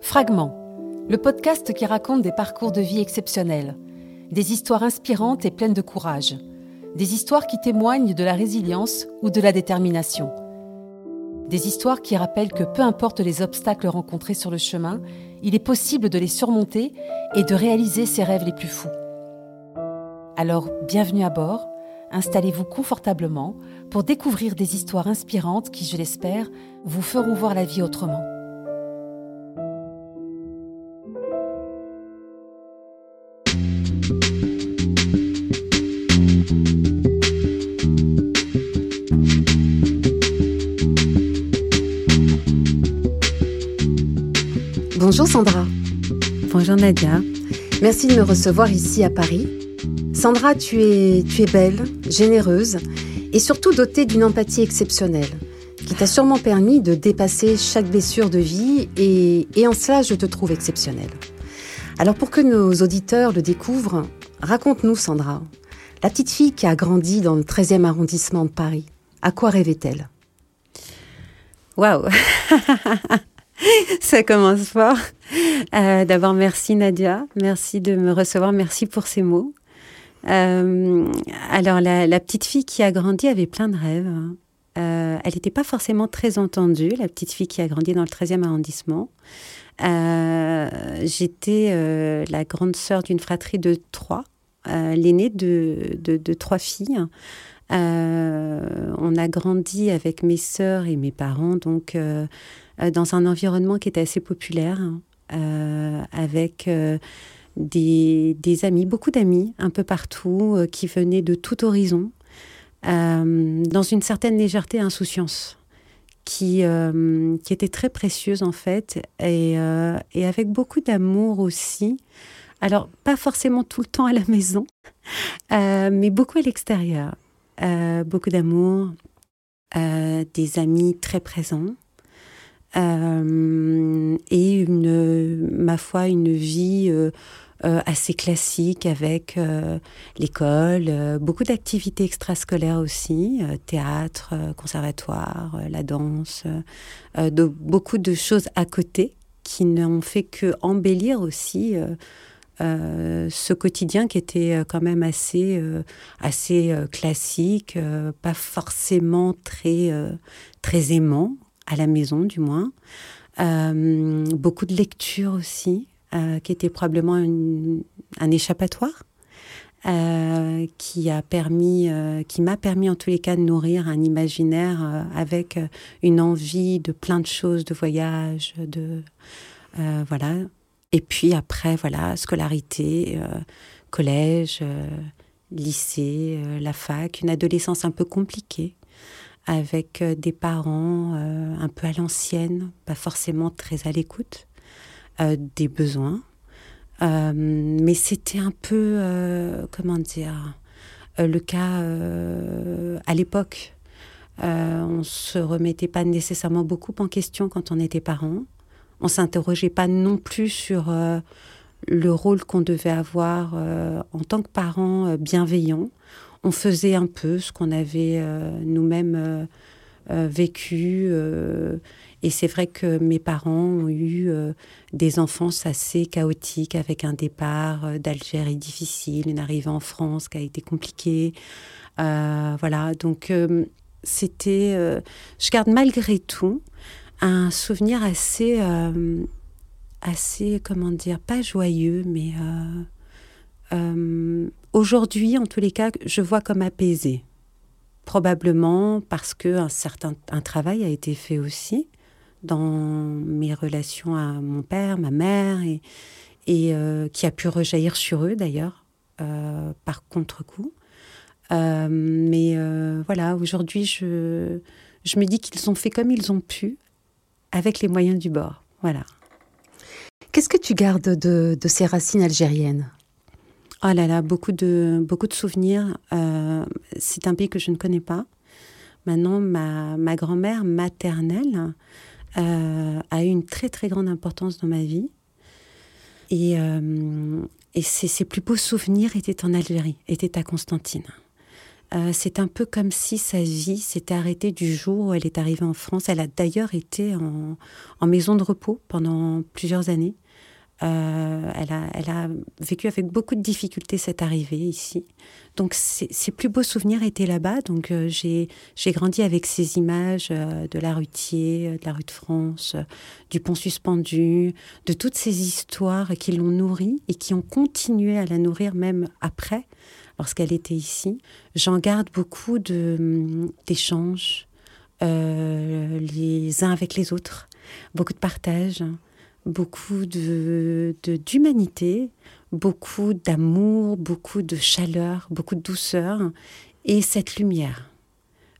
Fragments, le podcast qui raconte des parcours de vie exceptionnels, des histoires inspirantes et pleines de courage, des histoires qui témoignent de la résilience ou de la détermination, des histoires qui rappellent que peu importe les obstacles rencontrés sur le chemin, il est possible de les surmonter et de réaliser ses rêves les plus fous. Alors, bienvenue à bord, installez-vous confortablement pour découvrir des histoires inspirantes qui, je l'espère, vous feront voir la vie autrement. Bonjour Sandra. Bonjour Nadia. Merci de me recevoir ici à Paris. Sandra, tu es, tu es belle, généreuse et surtout dotée d'une empathie exceptionnelle qui t'a sûrement permis de dépasser chaque blessure de vie et, et en cela je te trouve exceptionnelle. Alors pour que nos auditeurs le découvrent, raconte-nous Sandra, la petite fille qui a grandi dans le 13e arrondissement de Paris. À quoi rêvait-elle? Waouh Ça commence fort. Euh, D'abord, merci Nadia. Merci de me recevoir. Merci pour ces mots. Euh, alors, la, petite fille qui a grandi avait plein de rêves. Hein. Euh, elle n'était pas forcément très entendue, la petite fille qui a grandi dans le 13e arrondissement. J'étais la grande sœur d'une fratrie de trois, l'aînée de, de, trois filles. on a grandi avec mes sœurs et mes parents, donc dans un environnement qui était assez populaire, hein, euh, avec euh, des, des, amis, beaucoup d'amis un peu partout, qui venaient de tout horizon, dans une certaine légèreté et insouciance. Qui, qui était très précieuse en fait, et, et avec beaucoup d'amour aussi. Alors, pas forcément tout le temps à la maison, mais beaucoup à l'extérieur. beaucoup d'amour, des amis très présents, euh, et une, ma foi, une vie euh, euh, assez classique avec l'école, beaucoup d'activités extrascolaires aussi, théâtre, conservatoire, la danse, beaucoup de choses à côté qui n'ont fait que embellir aussi ce quotidien qui était quand même assez, assez classique, pas forcément très, très aimant à la maison du moins. Euh, beaucoup de lectures aussi, euh, qui était probablement un échappatoire. Euh, qui permis, m'a permis en tous les cas de nourrir un imaginaire avec une envie de plein de choses, de voyage, de voilà. Et puis après, voilà, scolarité, collège, lycée, la fac, une adolescence un peu compliquée avec euh, des parents euh, un peu à l'ancienne, pas forcément très à l'écoute euh, des besoins. mais c'était un peu, comment dire, le cas à l'époque. on se remettait pas nécessairement beaucoup en question quand on était parent. On s'interrogeait pas non plus sur le rôle qu'on devait avoir en tant que parent bienveillant on faisait un peu ce qu'on avait euh, nous-mêmes euh, euh, vécu. et c'est vrai que mes parents ont eu des enfances assez chaotiques avec un départ d'Algérie difficile, une arrivée en France qui a été compliquée. voilà, donc c'était. je garde malgré tout un souvenir assez assez, comment dire, pas joyeux, mais aujourd'hui, en tous les cas, je vois comme apaisé. Probablement parce que un certain un travail a été fait aussi dans mes relations à mon père, ma mère, et, euh, qui a pu rejaillir sur eux d'ailleurs, euh, par contre-coup. Euh, mais euh, voilà, aujourd'hui, je, me dis qu'ils ont fait comme ils ont pu, avec les moyens du bord. Voilà. Qu'est-ce que tu gardes de, de ces racines algériennes? Oh là là, beaucoup de, beaucoup de souvenirs. Euh, c'est un pays que je ne connais pas. Maintenant, ma, ma grand-mère maternelle euh, a eu une très très grande importance dans ma vie. Et, euh, et ses, ses, plus beaux souvenirs étaient en Algérie, étaient à Constantine. C'est un peu comme si sa vie s'était arrêtée du jour où elle est arrivée en France. Elle a d'ailleurs été en, maison de repos pendant plusieurs années. Euh, elle, a, vécu avec beaucoup de difficultés cette arrivée ici. Donc ses, plus beaux souvenirs étaient là-bas. Donc euh, j'ai grandi avec ces images de la rutier, de la rue de France, du pont suspendu, de toutes ces histoires qui l'ont nourrie et qui ont continué à la nourrir même après lorsqu'elle était ici. J'en garde beaucoup d'échanges euh, les uns avec les autres, beaucoup de partage, beaucoup de d'humanité, beaucoup d'amour, beaucoup de chaleur, beaucoup de douceur et cette lumière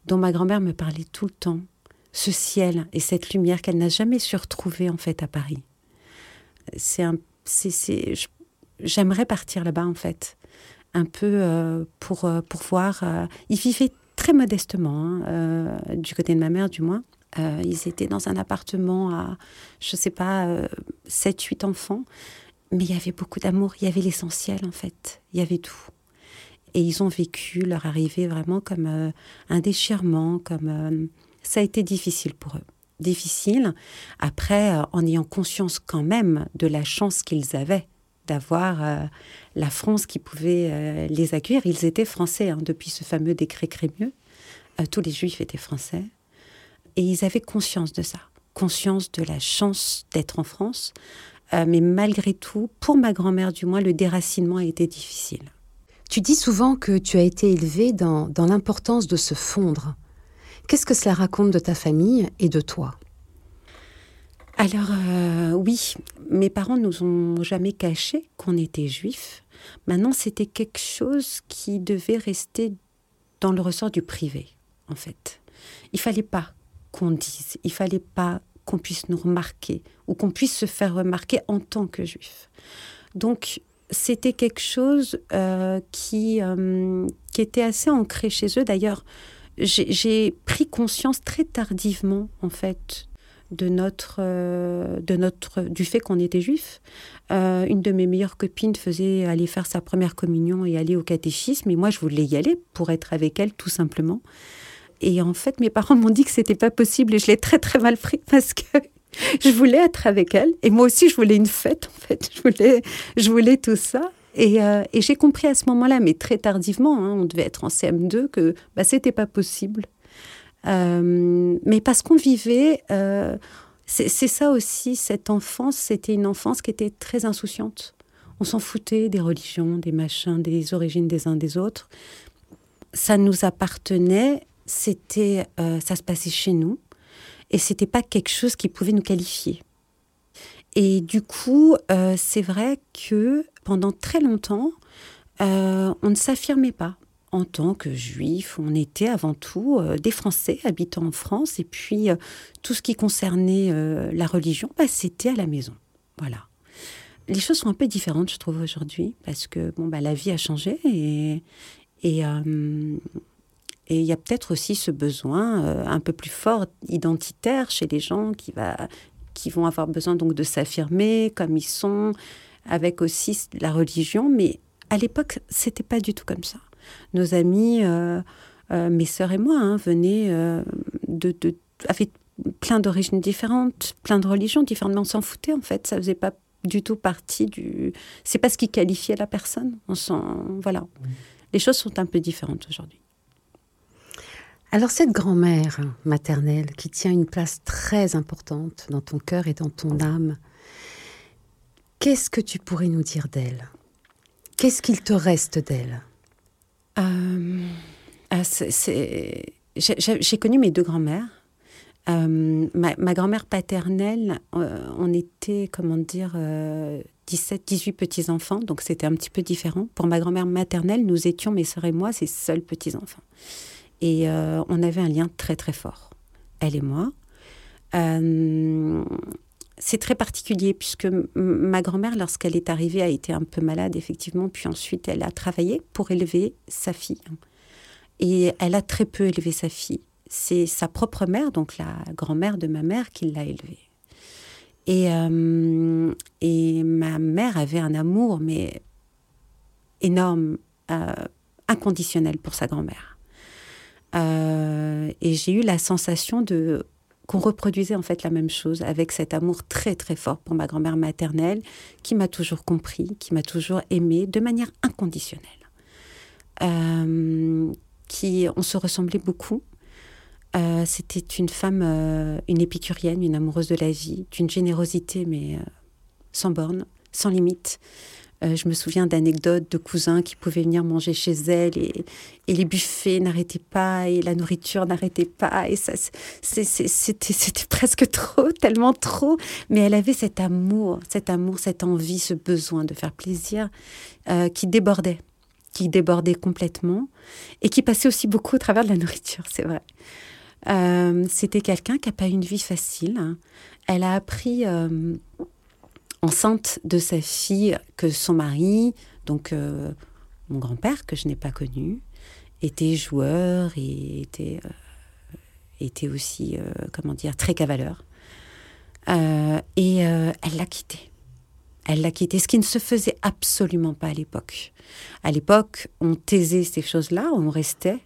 dont ma grand-mère me parlait tout le temps, ce ciel et cette lumière qu'elle n'a jamais su retrouver en fait à Paris. C'est un, c'est, j'aimerais partir là-bas en fait un peu euh, pour, euh, pour voir. Euh, ils vivaient très modestement, hein, du côté de ma mère du moins. Ils étaient dans un appartement à, je sais pas, 7-8 enfants. Mais il y avait beaucoup d'amour, il y avait l'essentiel en fait, il y avait tout. Et ils ont vécu leur arrivée vraiment comme un déchirement, comme ça a été difficile pour eux. Difficile, après, en ayant conscience quand même de la chance qu'ils avaient d'avoir euh, la France qui pouvait euh, les accueillir. Ils étaient français hein, depuis ce fameux décret Crémieux. Euh, tous les juifs étaient français. Et ils avaient conscience de ça, conscience de la chance d'être en France. mais malgré tout, pour ma grand-mère du moins, le déracinement a été difficile. Tu dis souvent que tu as été élevée dans, dans l'importance de se fondre. Qu'est-ce que cela raconte de ta famille et de toi? Alors euh, oui, mes parents nous ont jamais caché qu'on était juifs. Maintenant, c'était quelque chose qui devait rester dans le ressort du privé, en fait. Il fallait pas qu'on dise, il fallait pas qu'on puisse nous remarquer ou qu'on puisse se faire remarquer en tant que juif. Donc c'était quelque chose euh, qui, euh, qui était assez ancré chez eux. D'ailleurs, j'ai pris conscience très tardivement, en fait, de notre, euh, de notre, du fait qu'on était juif. Une de mes meilleures copines faisait aller faire sa première communion et aller au catéchisme, et moi je voulais y aller pour être avec elle tout simplement. Et en fait, mes parents m'ont dit que c'était pas possible, et je l'ai très très mal pris parce que je voulais être avec elle, et moi aussi je voulais une fête en fait, je voulais, je voulais tout ça. Et, euh, j'ai compris à ce moment-là, mais très tardivement, hein, on devait être en CM2, que bah, c'était pas possible. Euh, mais parce qu'on vivait, euh, c'est ça aussi, cette enfance, c'était une enfance qui était très insouciante. On s'en foutait des religions, des machins, des origines des uns des autres. Ça nous appartenait, c'était, euh, ça se passait chez nous, et c'était pas quelque chose qui pouvait nous qualifier. Et du coup, c'est vrai que pendant très longtemps, on ne s'affirmait pas en tant que juif, on était avant tout euh, des Français habitant en France, et puis euh, tout ce qui concernait euh, la religion, bah, c'était à la maison. Voilà. Les choses sont un peu différentes, je trouve, aujourd'hui, parce que bon, bah, la vie a changé, et il y a peut-être aussi ce besoin un peu plus fort identitaire chez les gens qui va qui vont avoir besoin donc de s'affirmer comme ils sont, avec aussi la religion, mais à l'époque, c'était pas du tout comme ça nos amis, euh, euh, mes sœurs et moi, hein, venaient euh, de, de, avaient plein d'origines différentes, plein de religions différentes, mais on s'en foutait en fait. Ça faisait pas du tout partie du. C'est pas ce qui qualifiait la personne. On s'en voilà. Les choses sont un peu différentes aujourd'hui. Alors cette grand-mère maternelle qui tient une place très importante dans ton cœur et dans ton âme, qu'est-ce que tu pourrais nous dire d'elle? Qu'est-ce qu'il te reste d'elle? Euh, ah, J'ai connu mes deux grands-mères. Euh, ma, grand-mère paternelle, euh, on était, comment dire, 17, 18 petits-enfants, donc c'était un petit peu différent. Pour ma grand-mère maternelle, nous étions, mes sœurs et moi, ses seuls petits-enfants. Et on avait un lien très très fort, elle et moi c'est très particulier puisque ma grand-mère, lorsqu'elle est arrivée, a été un peu malade, effectivement, puis ensuite elle a travaillé pour élever sa fille. Et elle a très peu élevé sa fille. C'est sa propre mère, donc la grand-mère de ma mère, qui l'a élevée. Et, euh, et ma mère avait un amour, mais énorme, euh, inconditionnel pour sa grand-mère. Et j'ai eu la sensation de qu'on reproduisait en fait la même chose avec cet amour très très fort pour ma grand-mère maternelle qui m'a toujours compris, qui m'a toujours aimé de manière inconditionnelle. Euh, qui on se ressemblait beaucoup. Euh, c'était une femme, euh, une épicurienne, une amoureuse de la vie, d'une générosité mais sans borne, sans limite. Euh, je me souviens d'anecdotes de cousins qui pouvaient venir manger chez elle et, les buffets n'arrêtaient pas et la nourriture n'arrêtait pas. Et ça, c'était presque trop, tellement trop. Mais elle avait cet amour, cet amour, cette envie, ce besoin de faire plaisir euh, qui débordait, qui débordait complètement et qui passait aussi beaucoup au travers de la nourriture, c'est vrai. Euh, c'était quelqu'un qui n'a pas eu une vie facile. Hein. Elle a appris enceinte de sa fille que son mari, donc euh, mon grand-père que je n'ai pas connu, était joueur et était, euh, était aussi, euh, comment dire, très cavaleur. et elle l'a quitté. Elle l'a quitté, ce qui ne se faisait absolument pas à l'époque. À l'époque, on taisait ces choses-là, on restait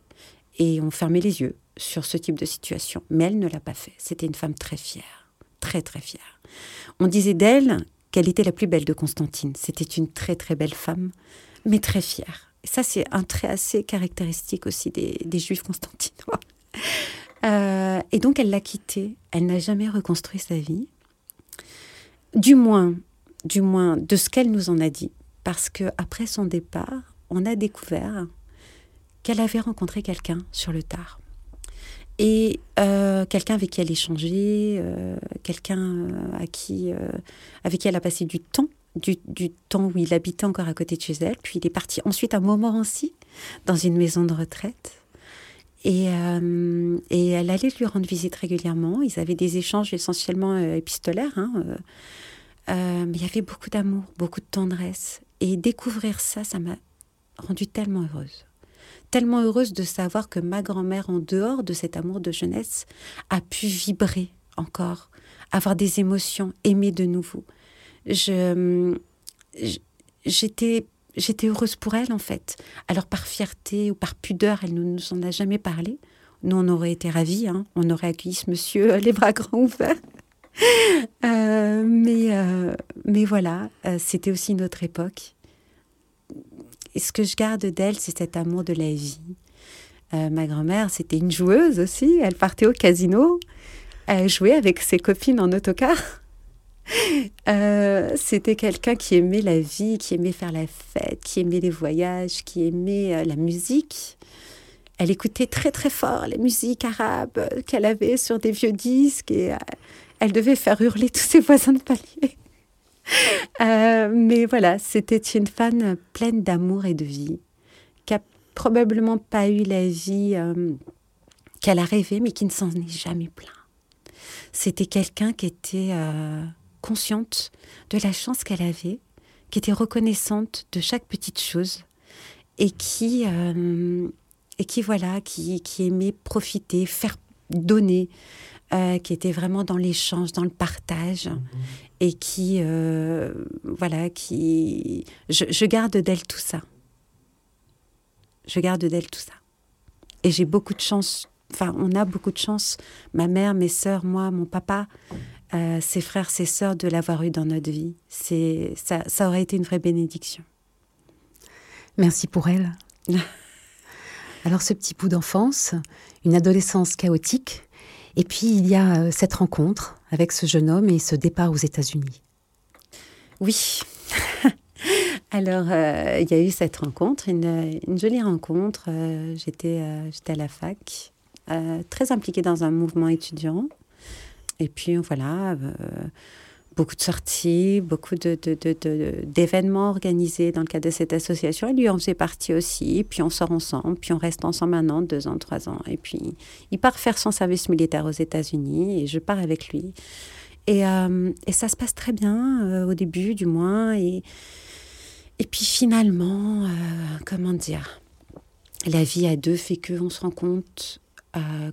et on fermait les yeux sur ce type de situation. Mais elle ne l'a pas fait. C'était une femme très fière, très très fière. On disait d'elle était la plus belle de Constantine. C'était une très très belle femme, mais très fière. Et ça, c'est un trait assez caractéristique aussi des, juifs constantinois. Euh, et donc, elle l'a quittée. Elle n'a jamais reconstruit sa vie. Du moins, du moins de ce qu'elle nous en a dit. Parce que après son départ, on a découvert qu'elle avait rencontré quelqu'un sur le tard et euh, quelqu'un avec qui elle échangeait, euh, quelqu'un euh, à qui, avec qui elle a passé du temps, du, temps où il habitait encore à côté de chez elle. Puis il est parti ensuite à Montmorency, dans une maison de retraite. Et, et, elle allait lui rendre visite régulièrement. Ils avaient des échanges essentiellement épistolaires. Hein, mais il y avait beaucoup d'amour, beaucoup de tendresse. Et découvrir ça, ça m'a rendue tellement heureuse tellement heureuse de savoir que ma grand-mère, en dehors de cet amour de jeunesse, a pu vibrer encore, avoir des émotions, aimer de nouveau. Je, j'étais, j'étais heureuse pour elle en fait. Alors par fierté ou par pudeur, elle ne nous en a jamais parlé. Nous, on aurait été ravis, hein. on aurait accueilli ce monsieur les bras grands ouverts. Euh, mais, euh, mais voilà, euh, c'était aussi notre époque. Et ce que je garde d'elle, c'est cet amour de la vie. Euh, ma grand-mère, c'était une joueuse aussi. Elle partait au casino. Elle jouait avec ses copines en autocar. Euh, c'était quelqu'un qui aimait la vie, qui aimait faire la fête, qui aimait les voyages, qui aimait euh, la musique. Elle écoutait très très fort les musiques arabes qu'elle avait sur des vieux disques et elle devait faire hurler tous ses voisins de palier. Euh, mais voilà, c'était une femme pleine d'amour et de vie, qui a probablement pas eu la vie euh, qu'elle a rêvée, mais qui ne s'en est jamais plaint. C'était quelqu'un qui était euh, consciente de la chance qu'elle avait, qui était reconnaissante de chaque petite chose et qui, et qui voilà, qui, qui aimait profiter, faire donner, euh, qui était vraiment dans l'échange, dans le partage, mhm. et qui, euh, voilà, qui, je, garde d'elle tout ça. Je garde d'elle tout ça. Et j'ai beaucoup de chance. Enfin, on a beaucoup de chance. Ma mère, mes sœurs, moi, mon papa, euh, ses frères, ses sœurs, de l'avoir eu dans notre vie. C'est ça, ça aurait été une vraie bénédiction. Merci pour elle. Alors ce petit bout d'enfance, une adolescence chaotique, et puis il y a euh, cette rencontre avec ce jeune homme et ce départ aux États-Unis. Oui. Alors, euh, il y a eu cette rencontre, une, jolie rencontre. Euh, j'étais, j'étais à la fac, très impliquée dans un mouvement étudiant. Et puis, voilà, beaucoup de sorties, beaucoup de, d'événements organisés dans le cadre de cette association. Et lui en faisait partie aussi. Puis on sort ensemble, puis on reste ensemble un an, deux ans, trois ans. Et puis il part faire son service militaire aux États-Unis et je pars avec lui. Et, euh, et ça se passe très bien, euh, au début du moins. Et, et puis finalement, euh, comment dire, la vie à deux fait qu'on se rend compte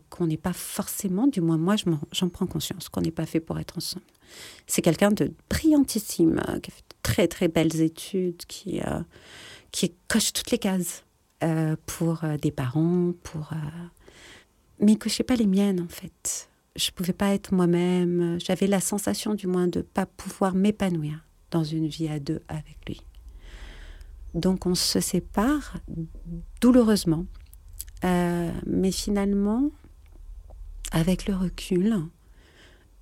qu'on n'est pas forcément, du moins moi j'en prends conscience, qu'on n'est pas fait pour être ensemble. C'est quelqu'un de brillantissime, euh, qui a fait de très très belles études, qui, euh, coche toutes les cases euh, pour des parents, pour, mais je sais pas les miennes en fait. Je pouvais pas être moi-même. J'avais la sensation, du moins, de pas pouvoir m'épanouir dans une vie à deux avec lui. Donc on se sépare douloureusement, euh, mais finalement, avec le recul,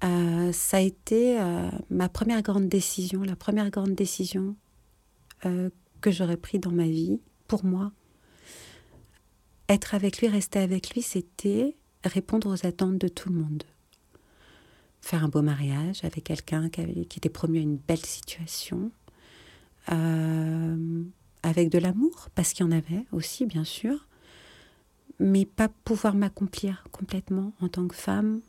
euh, ça a été euh, ma première grande décision, la première grande décision que j'aurais prise dans ma vie, pour moi. Être avec lui, rester avec lui, c'était répondre aux attentes de tout le monde. Faire un beau mariage avec quelqu'un qui, qui, était promu à une belle situation, avec de l'amour, parce qu'il y en avait aussi, bien sûr, mais pas pouvoir m'accomplir complètement en tant que femme,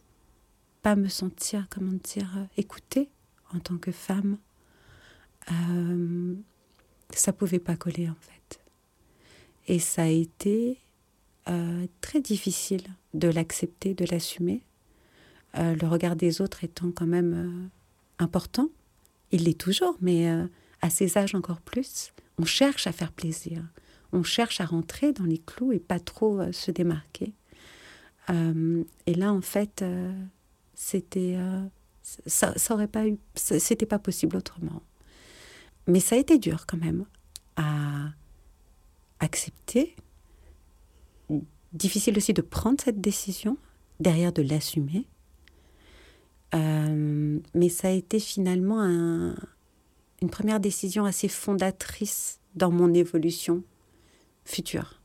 pas me sentir, comment dire, écoutée en tant que femme. Euh, ça pouvait pas coller en fait. Et ça a été euh, très difficile de l'accepter, de l'assumer. Euh, le regard des autres étant quand même euh, important. Il l'est toujours, mais à ces âges encore plus. On cherche à faire plaisir. On cherche à rentrer dans les clous et pas trop se démarquer. et là, en fait, c'était ça, ça pas eu, c'était pas possible autrement. Mais ça a été dur quand même à accepter. Difficile aussi de prendre cette décision, derrière de l'assumer. Euh, mais ça a été finalement une première décision assez fondatrice dans mon évolution future.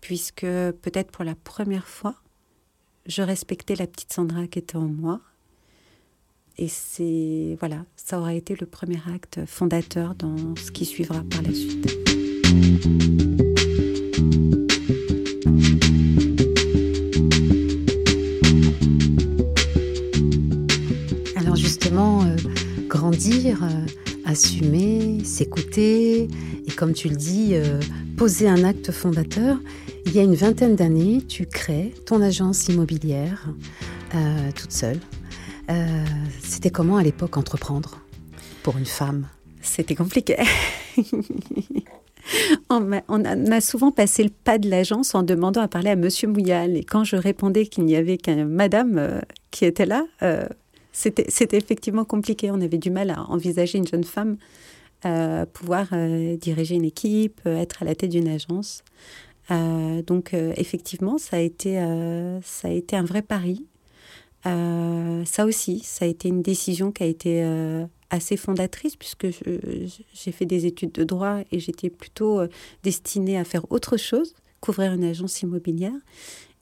Puisque peut-être pour la première fois, je respectais la petite Sandra qui était en moi et c'est voilà, ça aura été le premier acte fondateur dans ce qui suivra par la suite. Alors justement, euh, grandir, euh, assumer, s'écouter, et comme tu le dis, euh, poser un acte fondateur. Il y a une vingtaine d'années, tu crées ton agence immobilière toute seule, euh, c'était comment à l'époque entreprendre pour une femme? C'était compliqué. on, a, souvent passé le pas de l'agence en demandant à parler à Monsieur Mouyal. Et quand je répondais qu'il n'y avait qu'une madame euh, qui était là, euh, c'était effectivement compliqué. On avait du mal à envisager une jeune femme pouvoir diriger une équipe, être à la tête d'une agence. donc effectivement, ça a été, ça a été un vrai pari. Euh, ça aussi, ça a été une décision qui a été euh, assez fondatrice puisque j'ai fait des études de droit et j'étais plutôt euh, destinée à faire autre chose, couvrir une agence immobilière.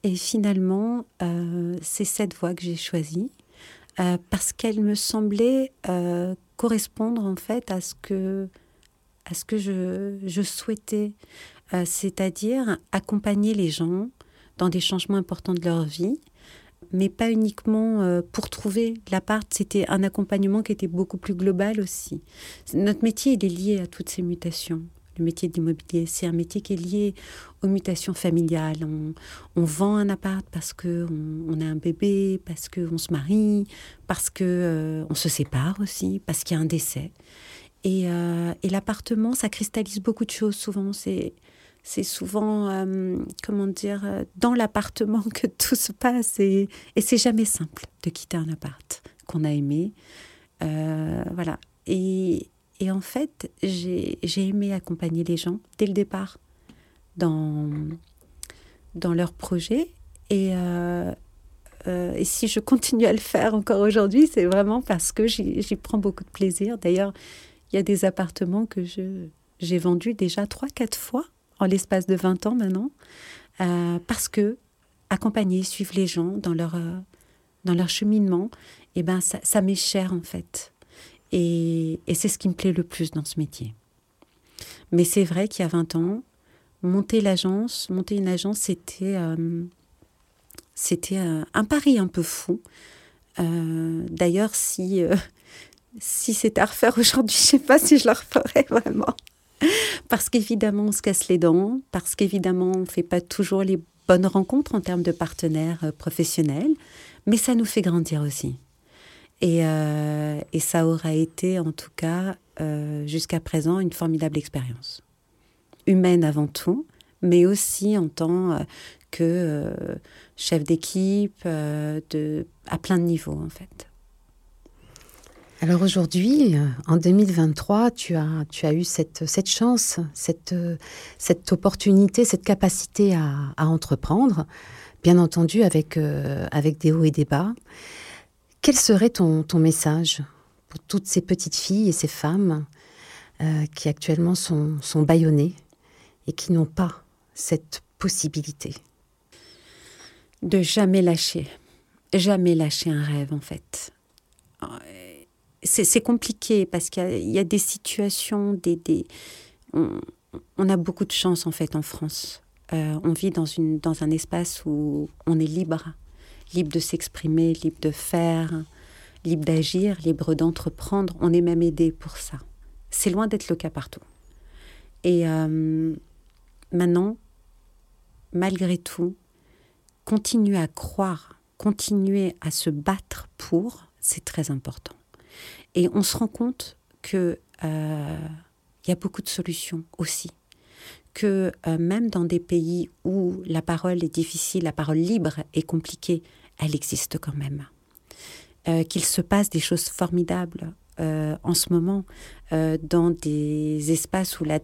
Et finalement, c'est cette voie que j'ai choisie parce qu'elle me semblait correspondre en fait à ce que, à ce que je, je souhaitais, c'est-à-dire accompagner les gens dans des changements importants de leur vie mais pas uniquement euh, pour trouver l'appart, c'était un accompagnement qui était beaucoup plus global aussi. Notre métier, il est lié à toutes ces mutations. Le métier d'immobilier, c'est un métier qui est lié aux mutations familiales. On, vend un appart parce que on, a un bébé, parce qu'on se marie, parce que euh, on se sépare aussi, parce qu'il y a un décès. Et, euh, et l'appartement, ça cristallise beaucoup de choses. Souvent, c'est c'est souvent, euh, comment dire, dans l'appartement que tout se passe et, et c'est jamais simple de quitter un appart qu'on a aimé. Euh, voilà. Et, et, en fait, j'ai aimé accompagner les gens dès le départ dans, dans leur projet. Et, et si je continue à le faire encore aujourd'hui, c'est vraiment parce que j'y prends beaucoup de plaisir. D'ailleurs, il y a des appartements que j'ai vendus déjà trois, quatre fois en l'espace de 20 ans maintenant, euh, parce que accompagner, suivre les gens dans leur, euh, dans leur cheminement, eh ben, ça m'est cher en fait. Et, c'est ce qui me plaît le plus dans ce métier. Mais c'est vrai qu'il y a 20 ans, monter l'agence, monter une agence, c'était euh, c'était un pari un peu fou. D'ailleurs, si, si c'était à refaire aujourd'hui, je ne sais pas si je le referais vraiment. parce qu'évidemment, on se casse les dents, parce qu'évidemment, on ne fait pas toujours les bonnes rencontres en termes de partenaires euh, professionnels, mais ça nous fait grandir aussi. Et, euh, et ça aura été, en tout cas, euh, jusqu'à présent, une formidable expérience. Humaine avant tout, mais aussi en tant que chef d'équipe, de, à plein de niveaux en fait. Alors aujourd'hui, en 2023, tu as, tu as eu cette, cette chance, cette, cette opportunité, cette capacité à, à entreprendre, bien entendu avec, avec des hauts et des bas. Quel serait ton, ton message pour toutes ces petites filles et ces femmes euh, qui actuellement sont, sont bâillonnées et qui n'ont pas cette possibilité? De jamais lâcher, jamais lâcher un rêve en fait. C'est compliqué parce qu'il y, a des situations, des, des on, a beaucoup de chance en fait en France. Euh, on vit dans, une, dans un espace où on est libre libre de s'exprimer, libre de faire, libre d'agir, libre d'entreprendre. On est même aidé pour ça. C'est loin d'être le cas partout. Et euh, maintenant, malgré tout, continuer à croire, continuer à se battre pour, c'est très important. Et on se rend compte que euh, il y a beaucoup de solutions aussi que euh, même dans des pays où la parole est difficile, la parole libre est compliquée, elle existe quand même. Euh, qu'il se passe des choses formidables euh, en ce moment euh, dans des espaces où il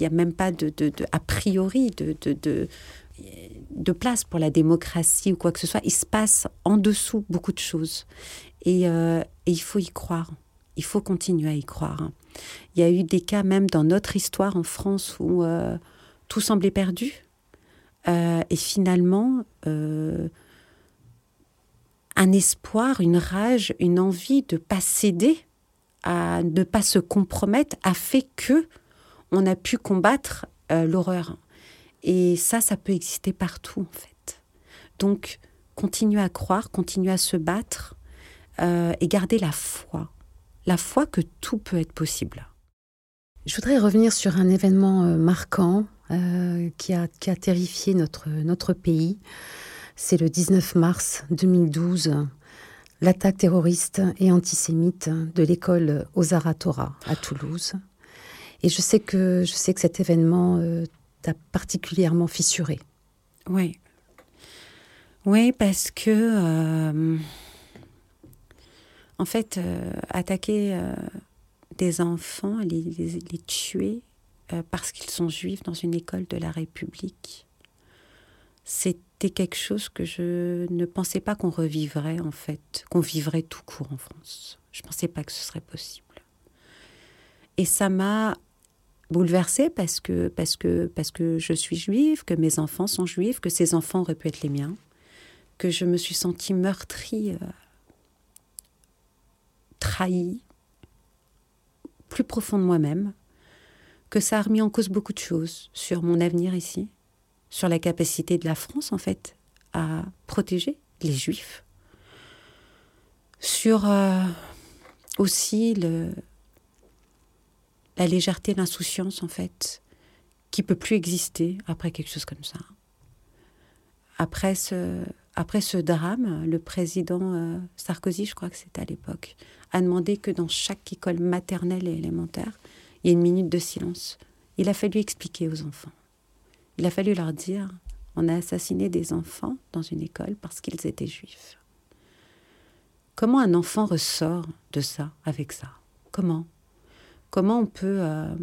n'y a même pas de, a priori de, de, place pour la démocratie ou quoi que ce soit. Il se passe en dessous beaucoup de choses. Et, il faut y croire. Il faut continuer à y croire. Il y a eu des cas même dans notre histoire en France où tout semblait perdu. et finalement, un espoir, une rage, une envie de pas céder, à ne pas se compromettre, a fait que on a pu combattre euh, l'horreur. Et ça, ça peut exister partout en fait. Donc, continuer à croire, continuer à se battre euh, et garder la foi, la foi que tout peut être possible. Je voudrais revenir sur un événement euh, marquant qui, a, qui a terrifié notre, notre pays. C'est le 19 mars 2012, l'attaque terroriste et antisémite de l'école Ozara Torah à Toulouse. Et je sais que, je sais que cet événement euh, t'a particulièrement fissuré. Oui. Oui, parce que, euh, en fait, euh, attaquer des enfants, les, les tuer parce qu'ils sont juifs dans une école de la République, c'était quelque chose que je ne pensais pas qu'on revivrait en fait, qu'on vivrait tout court en France. Je ne pensais pas que ce serait possible. Et ça m'a bouleversée parce que, parce, que, parce que je suis juive, que mes enfants sont juifs, que ces enfants auraient pu être les miens, que je me suis sentie meurtrie, euh, trahie, plus profond de moi-même, que ça a remis en cause beaucoup de choses sur mon avenir ici, sur la capacité de la France, en fait, à protéger les Juifs, sur euh, aussi le, la légèreté, l'insouciance, en fait, qui peut plus exister après quelque chose comme ça. Après ce, après ce drame, le président euh, Sarkozy, je crois que c'était à l'époque, a demandé que dans chaque école maternelle et élémentaire, il y ait une minute de silence. Il a fallu expliquer aux enfants. Il a fallu leur dire on a assassiné des enfants dans une école parce qu'ils étaient juifs. Comment un enfant ressort de ça avec ça? Comment? Comment on peut... Euh,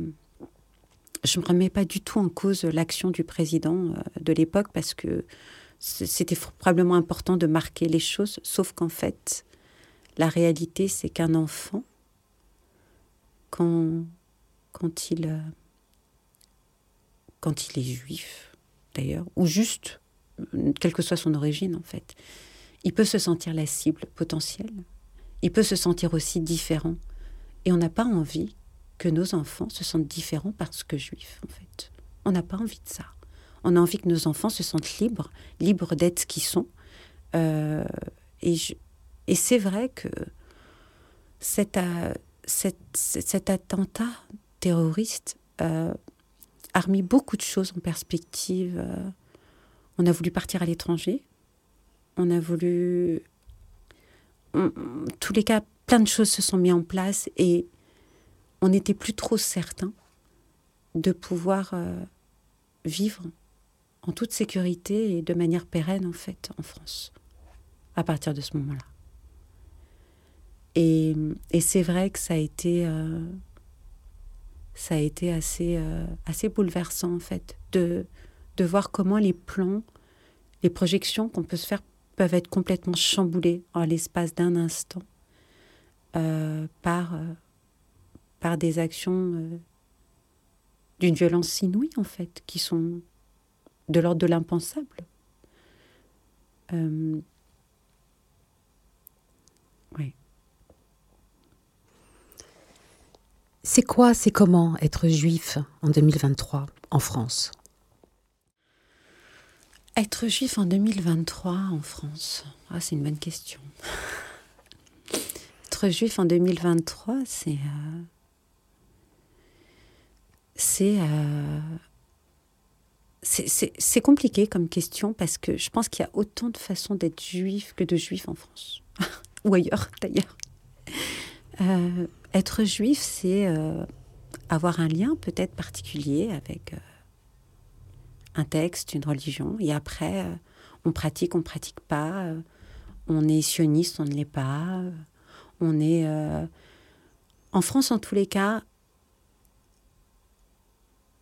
je ne me remets pas du tout en cause l'action du président euh, de l'époque parce que c'était probablement important de marquer les choses, sauf qu'en fait, la réalité, c'est qu'un enfant, quand, quand il... Euh, quand il est juif, d'ailleurs, ou juste, quelle que soit son origine en fait, il peut se sentir la cible potentielle, il peut se sentir aussi différent. Et on n'a pas envie que nos enfants se sentent différents parce que juifs, en fait. On n'a pas envie de ça. On a envie que nos enfants se sentent libres, libres d'être ce qu'ils sont. Euh, et, et c'est vrai que cet, euh, cet, attentat terroriste euh, a remis beaucoup de choses en perspective. Euh, on a voulu partir à l'étranger. On a voulu... tous les cas, plein de choses se sont mises en place et on n'était plus trop certain de pouvoir euh, vivre en toute sécurité et de manière pérenne en fait en France à partir de ce moment-là. Et, c'est vrai que ça a été, euh, ça a été assez, euh, assez bouleversant en fait de, de voir comment les plans, les projections qu'on peut se faire peuvent être complètement chamboulées en l'espace d'un instant euh, par, par des actions d'une violence inouïe en fait, qui sont de l'ordre de l'impensable. Euh, oui. C'est quoi, c'est comment être juif en 2023 en France? Être juif en 2023 en France, ah, c'est une bonne question. être juif en 2023, c'est... Euh, euh, c'est c'est compliqué comme question parce que je pense qu'il y a autant de façons d'être juif que de juifs en France, ou ailleurs d'ailleurs. Euh, être juif, c'est euh, avoir un lien peut-être particulier avec un texte, une religion, et après, on pratique, on pratique pas, on est sioniste, on ne l'est pas, on est... en France, en tous les cas,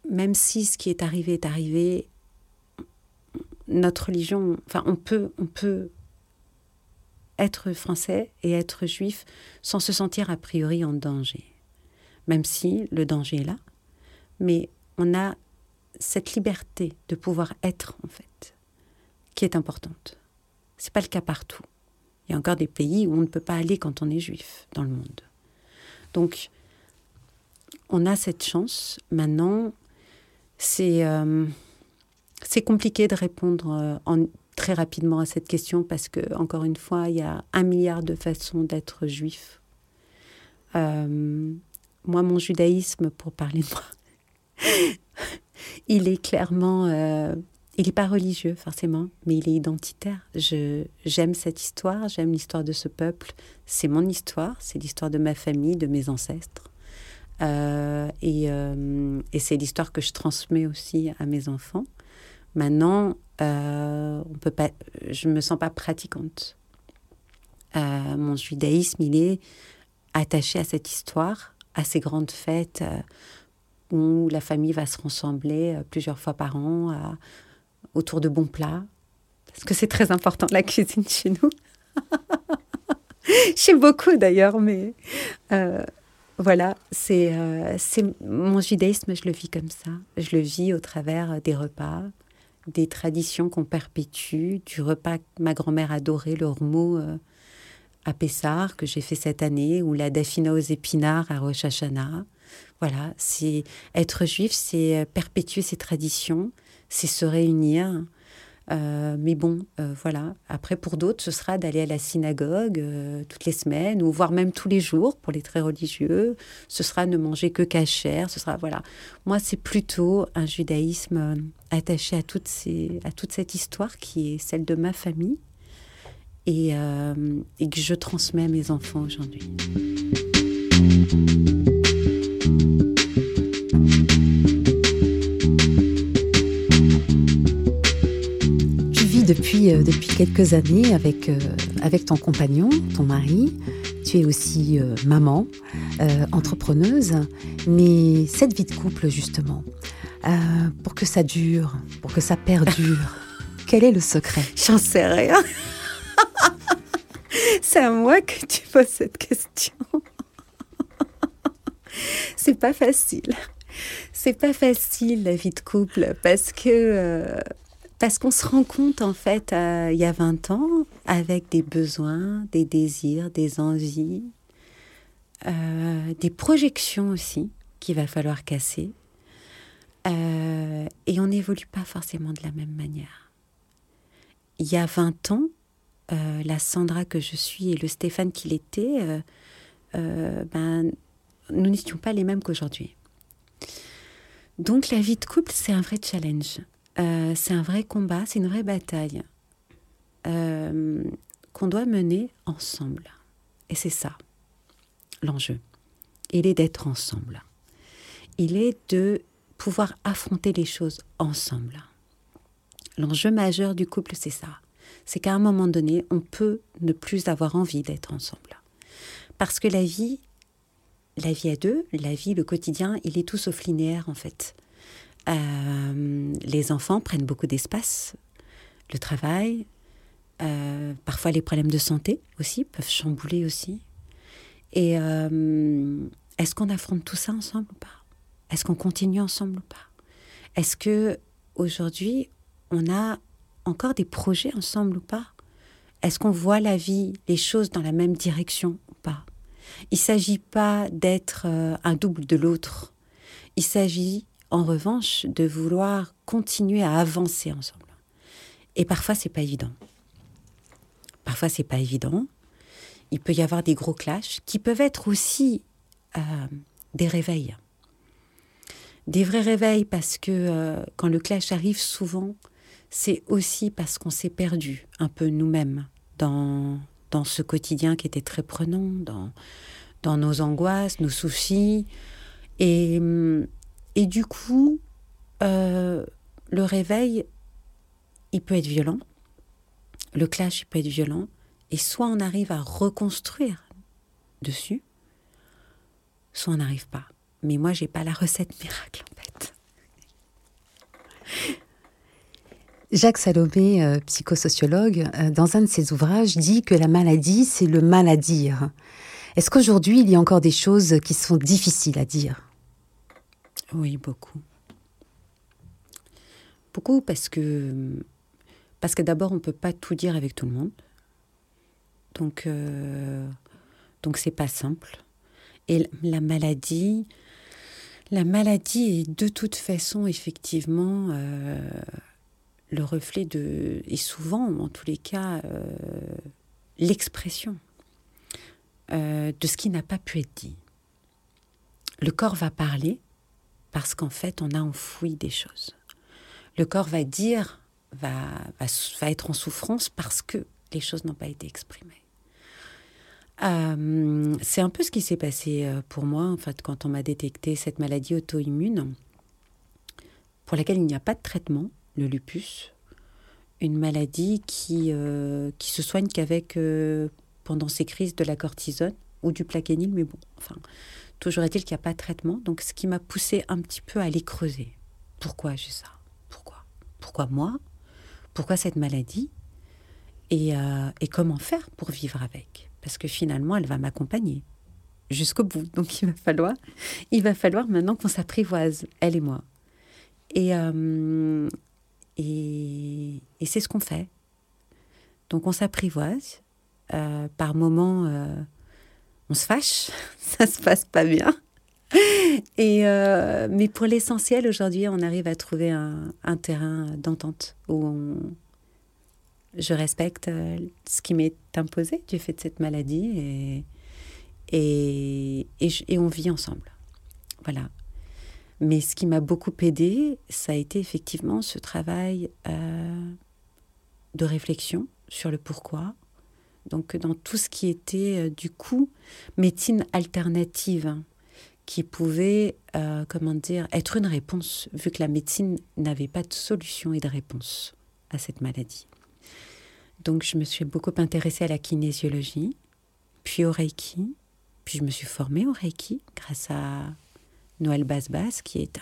même si ce qui est arrivé est arrivé, notre religion, enfin, on peut, on peut être français et être juif sans se sentir a priori en danger, même si le danger est là. Mais on a cette liberté de pouvoir être, en fait, qui est importante. C'est pas le cas partout. Il y a encore des pays où on ne peut pas aller quand on est juif dans le monde. Donc, on a cette chance. Maintenant, c'est euh, compliqué de répondre euh, en, très rapidement à cette question parce que, encore une fois, il y a un milliard de façons d'être juif. Euh, moi, mon judaïsme, pour parler de moi, il est clairement. il n'est pas religieux, forcément, mais il est identitaire. J'aime cette histoire, j'aime l'histoire de ce peuple. C'est mon histoire, c'est l'histoire de ma famille, de mes ancêtres. Euh, euh, et, c'est l'histoire que je transmets aussi à mes enfants. Maintenant, euh, on peut pas, je ne me sens pas pratiquante. mon judaïsme, il est attaché à cette histoire, à ces grandes fêtes où la famille va se rassembler plusieurs fois par an autour de bons plats. Parce que c'est très important la cuisine chez nous. Chez beaucoup d'ailleurs, mais voilà, euh, c'est mon judaïsme, je le vis comme ça. Je le vis au travers des repas, des traditions qu'on perpétue, du repas que ma grand-mère adorait, le mot euh, à Pessar, que j'ai fait cette année, ou la dafina aux épinards à Rosh Hashanah. Voilà, c'est être juif, c'est perpétuer ces traditions, c'est se réunir, euh, mais bon, euh, voilà. Après, pour d'autres, ce sera d'aller à la synagogue euh, toutes les semaines, ou voire même tous les jours pour les très religieux. Ce sera ne manger que cachère. Ce sera voilà. Moi, c'est plutôt un judaïsme attaché à, toute cette histoire qui est celle de ma famille et que je transmets à mes enfants aujourd'hui. Depuis, euh, depuis quelques années avec, euh, avec ton compagnon, ton mari. Tu es aussi euh, maman, entrepreneuse. Mais cette vie de couple, justement, pour que ça dure, pour que ça perdure, quel est le secret? J'en sais rien. C'est à moi que tu poses cette question. C'est pas facile. C'est pas facile la vie de couple parce que parce qu'on se rend compte, en fait, euh, il y a 20 ans, avec des besoins, des désirs, des envies, euh, des projections aussi qu'il va falloir casser. Euh, et on n'évolue pas forcément de la même manière. Il y a 20 ans, la Sandra que je suis et le Stéphane qu'il était, ben, nous n'étions pas les mêmes qu'aujourd'hui. Donc la vie de couple, c'est un vrai challenge. Euh, c'est un vrai combat, c'est une vraie bataille euh, qu'on doit mener ensemble. Et c'est ça, l'enjeu. Il est d'être ensemble. Il est de pouvoir affronter les choses ensemble. L'enjeu majeur du couple, c'est ça. C'est qu'à un moment donné, on peut ne plus avoir envie d'être ensemble. Parce que la vie, la vie à deux, la vie, le quotidien, il est tout sauf linéaire en fait. Euh, les enfants prennent beaucoup d'espace, le travail, euh, parfois les problèmes de santé aussi peuvent chambouler aussi. Et euh, est-ce qu'on affronte tout ça ensemble ou pas? Est-ce qu'on continue ensemble ou pas? Est-ce que aujourd'hui on a encore des projets ensemble ou pas? Est-ce qu'on voit la vie, les choses dans la même direction ou pas? Il ne s'agit pas d'être un double de l'autre. Il s'agit en revanche, de vouloir continuer à avancer ensemble. Et parfois, c'est pas évident. Parfois, c'est pas évident. Il peut y avoir des gros clashs qui peuvent être aussi euh, des réveils. Des vrais réveils parce que euh, quand le clash arrive souvent, c'est aussi parce qu'on s'est perdu un peu nous-mêmes dans, dans ce quotidien qui était très prenant, dans, dans nos angoisses, nos soucis. Et hum, et du coup, euh, le réveil, il peut être violent. Le clash, il peut être violent. Et soit on arrive à reconstruire dessus, soit on n'arrive pas. Mais moi, j'ai pas la recette miracle, en fait. Jacques Salomé, euh, psychosociologue, euh, dans un de ses ouvrages, dit que la maladie, c'est le mal à dire. Est-ce qu'aujourd'hui, il y a encore des choses qui sont difficiles à dire? Oui, beaucoup. Beaucoup parce que, parce que d'abord, on ne peut pas tout dire avec tout le monde. Donc, euh, donc c'est pas simple. Et la maladie, la maladie est de toute façon effectivement euh, le reflet de, et souvent, en tous les cas, euh, l'expression euh, de ce qui n'a pas pu être dit. Le corps va parler, parce qu'en fait, on a enfoui des choses. Le corps va dire, va, va, être en souffrance parce que les choses n'ont pas été exprimées. Euh, c'est un peu ce qui s'est passé euh, pour moi, en fait, quand on m'a détecté cette maladie auto-immune, pour laquelle il n'y a pas de traitement, le lupus, une maladie qui, euh, qui se soigne qu'avec, pendant ces crises, de la cortisone ou du plaquenil, mais bon, enfin, Toujours est-il qu'il n'y a pas de traitement. Donc, ce qui m'a poussé un petit peu à aller creuser. Pourquoi j'ai ça? Pourquoi? Pourquoi moi? Pourquoi cette maladie? Et, euh, et, comment faire pour vivre avec? Parce que finalement, elle va m'accompagner jusqu'au bout. Donc, il va falloir, il va falloir maintenant qu'on s'apprivoise, elle et moi. Et, euh, et, et c'est ce qu'on fait. Donc, on s'apprivoise. Euh, par moments, on se fâche, ça se passe pas bien. Et euh, mais pour l'essentiel, aujourd'hui, on arrive à trouver un, terrain d'entente où je respecte euh, ce qui m'est imposé du fait de cette maladie et, et, on vit ensemble. Voilà. Mais ce qui m'a beaucoup aidé, ça a été effectivement ce travail euh, de réflexion sur le pourquoi, donc dans tout ce qui était euh, du coup médecine alternative, qui pouvait, euh, comment dire, être une réponse, vu que la médecine n'avait pas de solution et de réponse à cette maladie. Donc je me suis beaucoup intéressée à la kinésiologie, puis au Reiki, puis je me suis formée au Reiki grâce à Noël Basbas, qui est un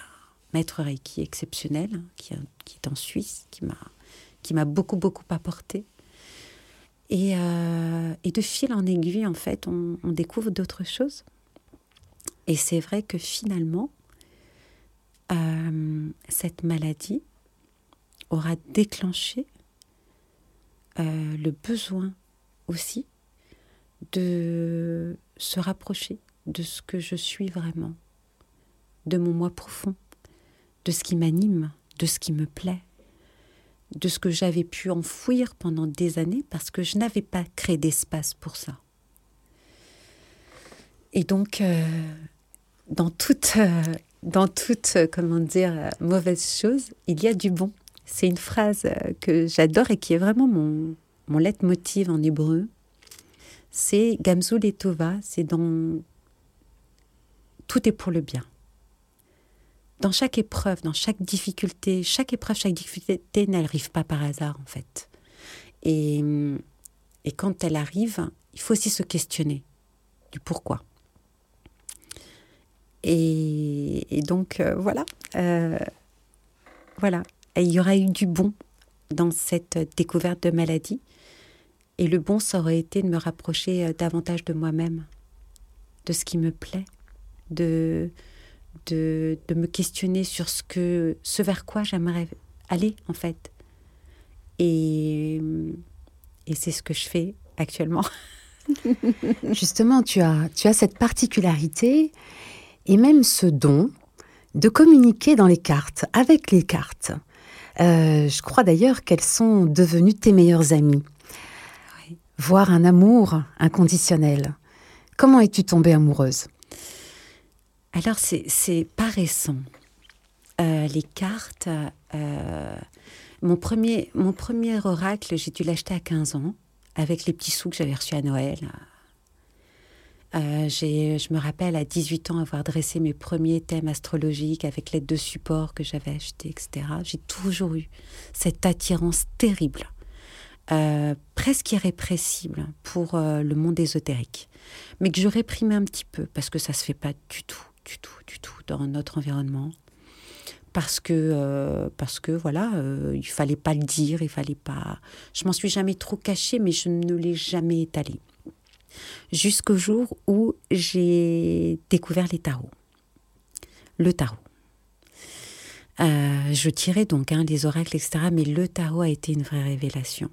maître Reiki exceptionnel, hein, qui, est en Suisse, qui m'a beaucoup beaucoup apporté euh, et, de fil en aiguille, en fait, on, découvre d'autres choses. Et c'est vrai que finalement, euh, cette maladie aura déclenché euh, le besoin aussi de se rapprocher de ce que je suis vraiment, de mon moi profond, de ce qui m'anime, de ce qui me plaît, de ce que j'avais pu enfouir pendant des années parce que je n'avais pas créé d'espace pour ça. Et donc, euh, dans toute, euh, dans toute euh, comment dire, mauvaise chose, il y a du bon. C'est une phrase que j'adore et qui est vraiment mon, mon leitmotiv en hébreu. C'est Gamzul et Tova, c'est dans Tout est pour le bien. Dans chaque épreuve, dans chaque difficulté, chaque épreuve, chaque difficulté n'arrive pas par hasard en fait. Et, et quand elle arrive, il faut aussi se questionner du pourquoi. Et, donc euh, voilà, euh, voilà. Et il y aura eu du bon dans cette découverte de maladie. Et le bon, ça aurait été de me rapprocher euh, davantage de moi-même, de ce qui me plaît, de, de, de, me questionner sur ce, que, ce vers quoi j'aimerais aller, en fait. Et, et c'est ce que je fais actuellement. Justement, tu as, tu as cette particularité et même ce don de communiquer dans les cartes, avec les cartes. Euh, je crois d'ailleurs qu'elles sont devenues tes meilleures amies. Voir un amour inconditionnel. Comment es-tu tombée amoureuse? Alors, c'est pas récent. Euh, les cartes, euh, mon, premier, mon premier oracle, j'ai dû l'acheter à 15 ans, avec les petits sous que j'avais reçus à Noël. Euh, je me rappelle à 18 ans avoir dressé mes premiers thèmes astrologiques avec l'aide de support que j'avais acheté, etc. J'ai toujours eu cette attirance terrible, euh, presque irrépressible pour le monde ésotérique, mais que je réprimais un petit peu parce que ça se fait pas du tout, du tout, du tout dans notre environnement. Parce que, parce que voilà, il fallait pas le dire, il fallait pas. Je m'en suis jamais trop cachée, mais je ne l'ai jamais étalé jusqu'au jour où j'ai découvert les tarots. Le tarot. Euh, je tirais donc hein, les oracles, etc. Mais le tarot a été une vraie révélation.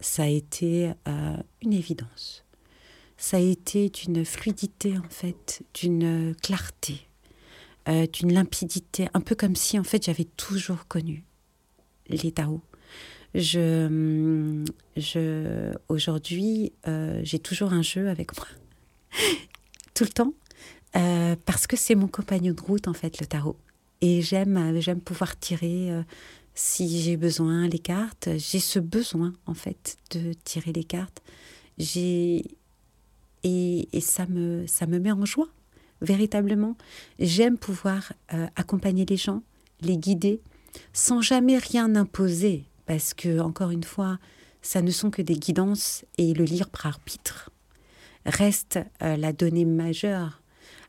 Ça a été euh, une évidence. Ça a été d'une fluidité, en fait, d'une clarté, euh, d'une limpidité, un peu comme si, en fait, j'avais toujours connu les tarots je, je, aujourd'hui, euh, j'ai toujours un jeu avec moi, tout le temps, euh, parce que c'est mon compagnon de route, en fait, le tarot. Et j'aime, j'aime pouvoir tirer, si j'ai besoin, les cartes. J'ai ce besoin, en fait, de tirer les cartes. J'ai, et, ça, me, ça me met en joie, véritablement. J'aime pouvoir accompagner les gens, les guider, sans jamais rien imposer parce que, encore une fois, ça ne sont que des guidances et le libre arbitre reste euh, la donnée majeure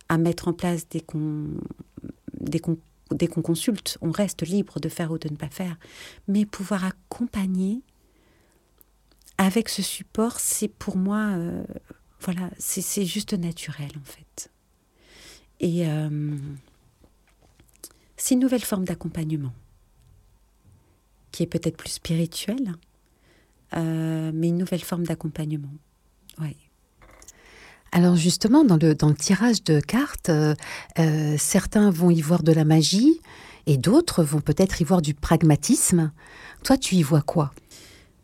à mettre en place dès qu'on dès qu'on consulte. On reste libre de faire ou de ne pas faire. Mais pouvoir accompagner avec ce support, c'est pour moi, euh, voilà, c'est juste naturel en fait. Et euh, c'est une nouvelle forme d'accompagnement qui est peut-être plus spirituelle, euh, mais une nouvelle forme d'accompagnement. Ouais. Alors justement, dans le, dans le tirage de cartes, euh, certains vont y voir de la magie et d'autres vont peut-être y voir du pragmatisme. Toi, tu y vois quoi?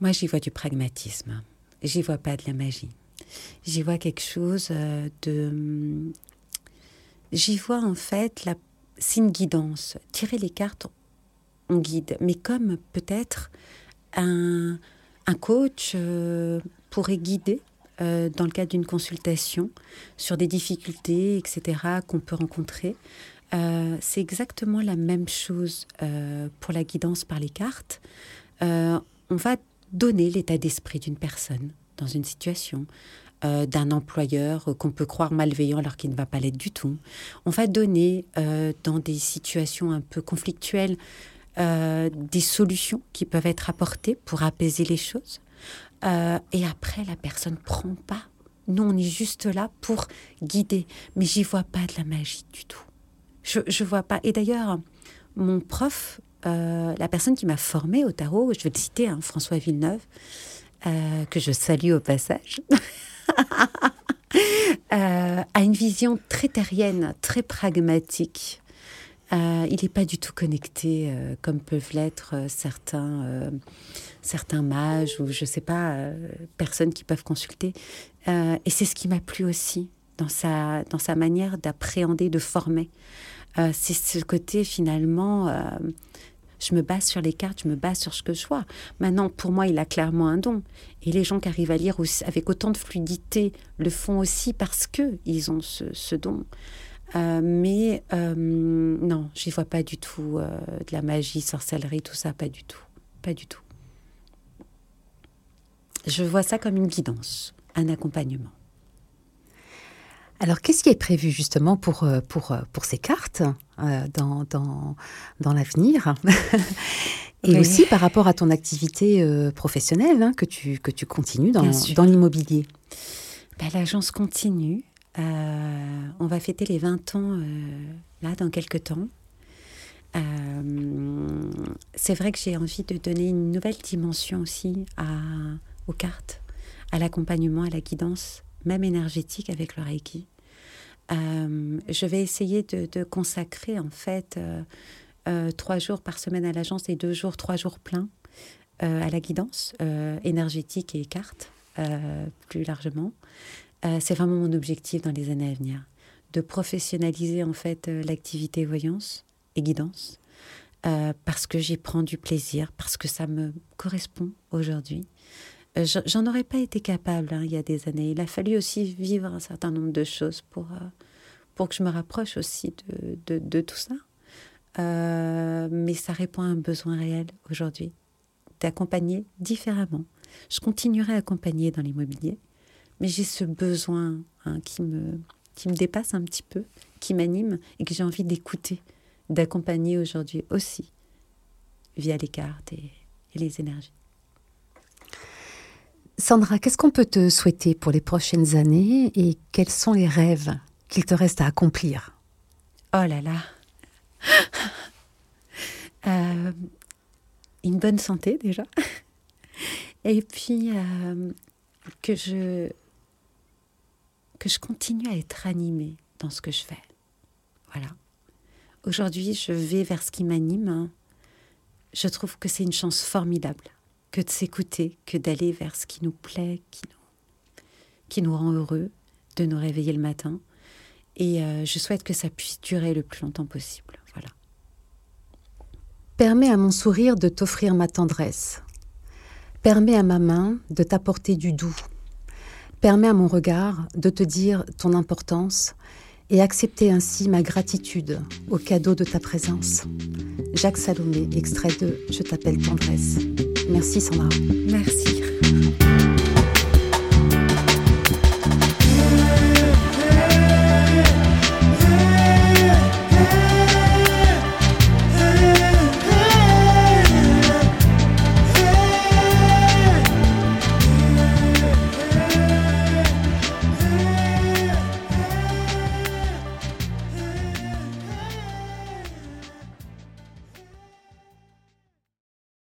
Moi, j'y vois du pragmatisme. J'y vois pas de la magie. J'y vois quelque chose de... J'y vois en fait la... Une guidance. Tirer les cartes, on guide, mais comme peut-être un, coach euh, pourrait guider euh, dans le cadre d'une consultation sur des difficultés, etc., qu'on peut rencontrer. Euh, c'est exactement la même chose pour la guidance par les cartes. on va donner l'état d'esprit d'une personne dans une situation, d'un employeur qu'on peut croire malveillant alors qu'il ne va pas l'être du tout. On va donner dans des situations un peu conflictuelles euh, des solutions qui peuvent être apportées pour apaiser les choses. Euh, et après, la personne prend pas. Nous, on est juste là pour guider. Mais j'y vois pas de la magie du tout. Je, vois pas. Et d'ailleurs, mon prof, euh, la personne qui m'a formée au tarot, je vais le citer, hein, François Villeneuve, que je salue au passage, a une vision très terrienne, très pragmatique euh, il n'est pas du tout connecté euh, comme peuvent l'être euh, certains, certains mages ou je ne sais pas, personnes qui peuvent consulter. et c'est ce qui m'a plu aussi dans sa, dans sa manière d'appréhender, de former. c'est ce côté finalement, je me base sur les cartes, je me base sur ce que je vois. Maintenant, pour moi, il a clairement un don. Et les gens qui arrivent à lire avec autant de fluidité le font aussi parce qu'ils ont ce, don. Euh, mais euh, non, j'y vois pas du tout euh, de la magie, sorcellerie, tout ça, pas du tout. Pas du tout. Je vois ça comme une guidance, un accompagnement. Alors, qu'est-ce qui est prévu justement pour, pour, pour ces cartes? Dans, dans, dans l'avenir Et aussi par rapport à ton activité professionnelle hein, que, tu, que tu continues dans, dans l'immobilier ben, L'agence continue. Euh, on va fêter les 20 ans euh, là dans quelques temps. Euh, c'est vrai que j'ai envie de donner une nouvelle dimension aussi à, aux cartes, à l'accompagnement, à la guidance, même énergétique avec le Reiki. Je vais essayer de, consacrer en fait trois jours par semaine à l'agence et deux jours, trois jours pleins à la guidance énergétique et cartes plus largement. Euh, c'est vraiment mon objectif dans les années à venir, de professionnaliser en fait euh, l'activité voyance et guidance, euh, parce que j'y prends du plaisir, parce que ça me correspond aujourd'hui. J'en aurais pas été capable hein, il y a des années. Il a fallu aussi vivre un certain nombre de choses pour, pour que je me rapproche aussi de, de, tout ça. mais ça répond à un besoin réel aujourd'hui, d'accompagner différemment. Je continuerai à accompagner dans l'immobilier, mais j'ai ce besoin hein, qui, me, qui me dépasse un petit peu, qui m'anime et que j'ai envie d'écouter, d'accompagner aujourd'hui aussi via les cartes et, les énergies. Sandra, qu'est-ce qu'on peut te souhaiter pour les prochaines années et quels sont les rêves qu'il te reste à accomplir? Oh là là euh, Une bonne santé déjà. Et puis euh, que je que je continue à être animée dans ce que je fais. Voilà. Aujourd'hui, je vais vers ce qui m'anime. Je trouve que c'est une chance formidable que de s'écouter, que d'aller vers ce qui nous plaît, qui nous, qui nous rend heureux, de nous réveiller le matin. Et euh, je souhaite que ça puisse durer le plus longtemps possible. Voilà. Permets à mon sourire de t'offrir ma tendresse. Permets à ma main de t'apporter du doux. Permets à mon regard de te dire ton importance et accepter ainsi ma gratitude au cadeau de ta présence. Jacques Salomé, extrait de Je t'appelle tendresse. Merci Sandra. Merci.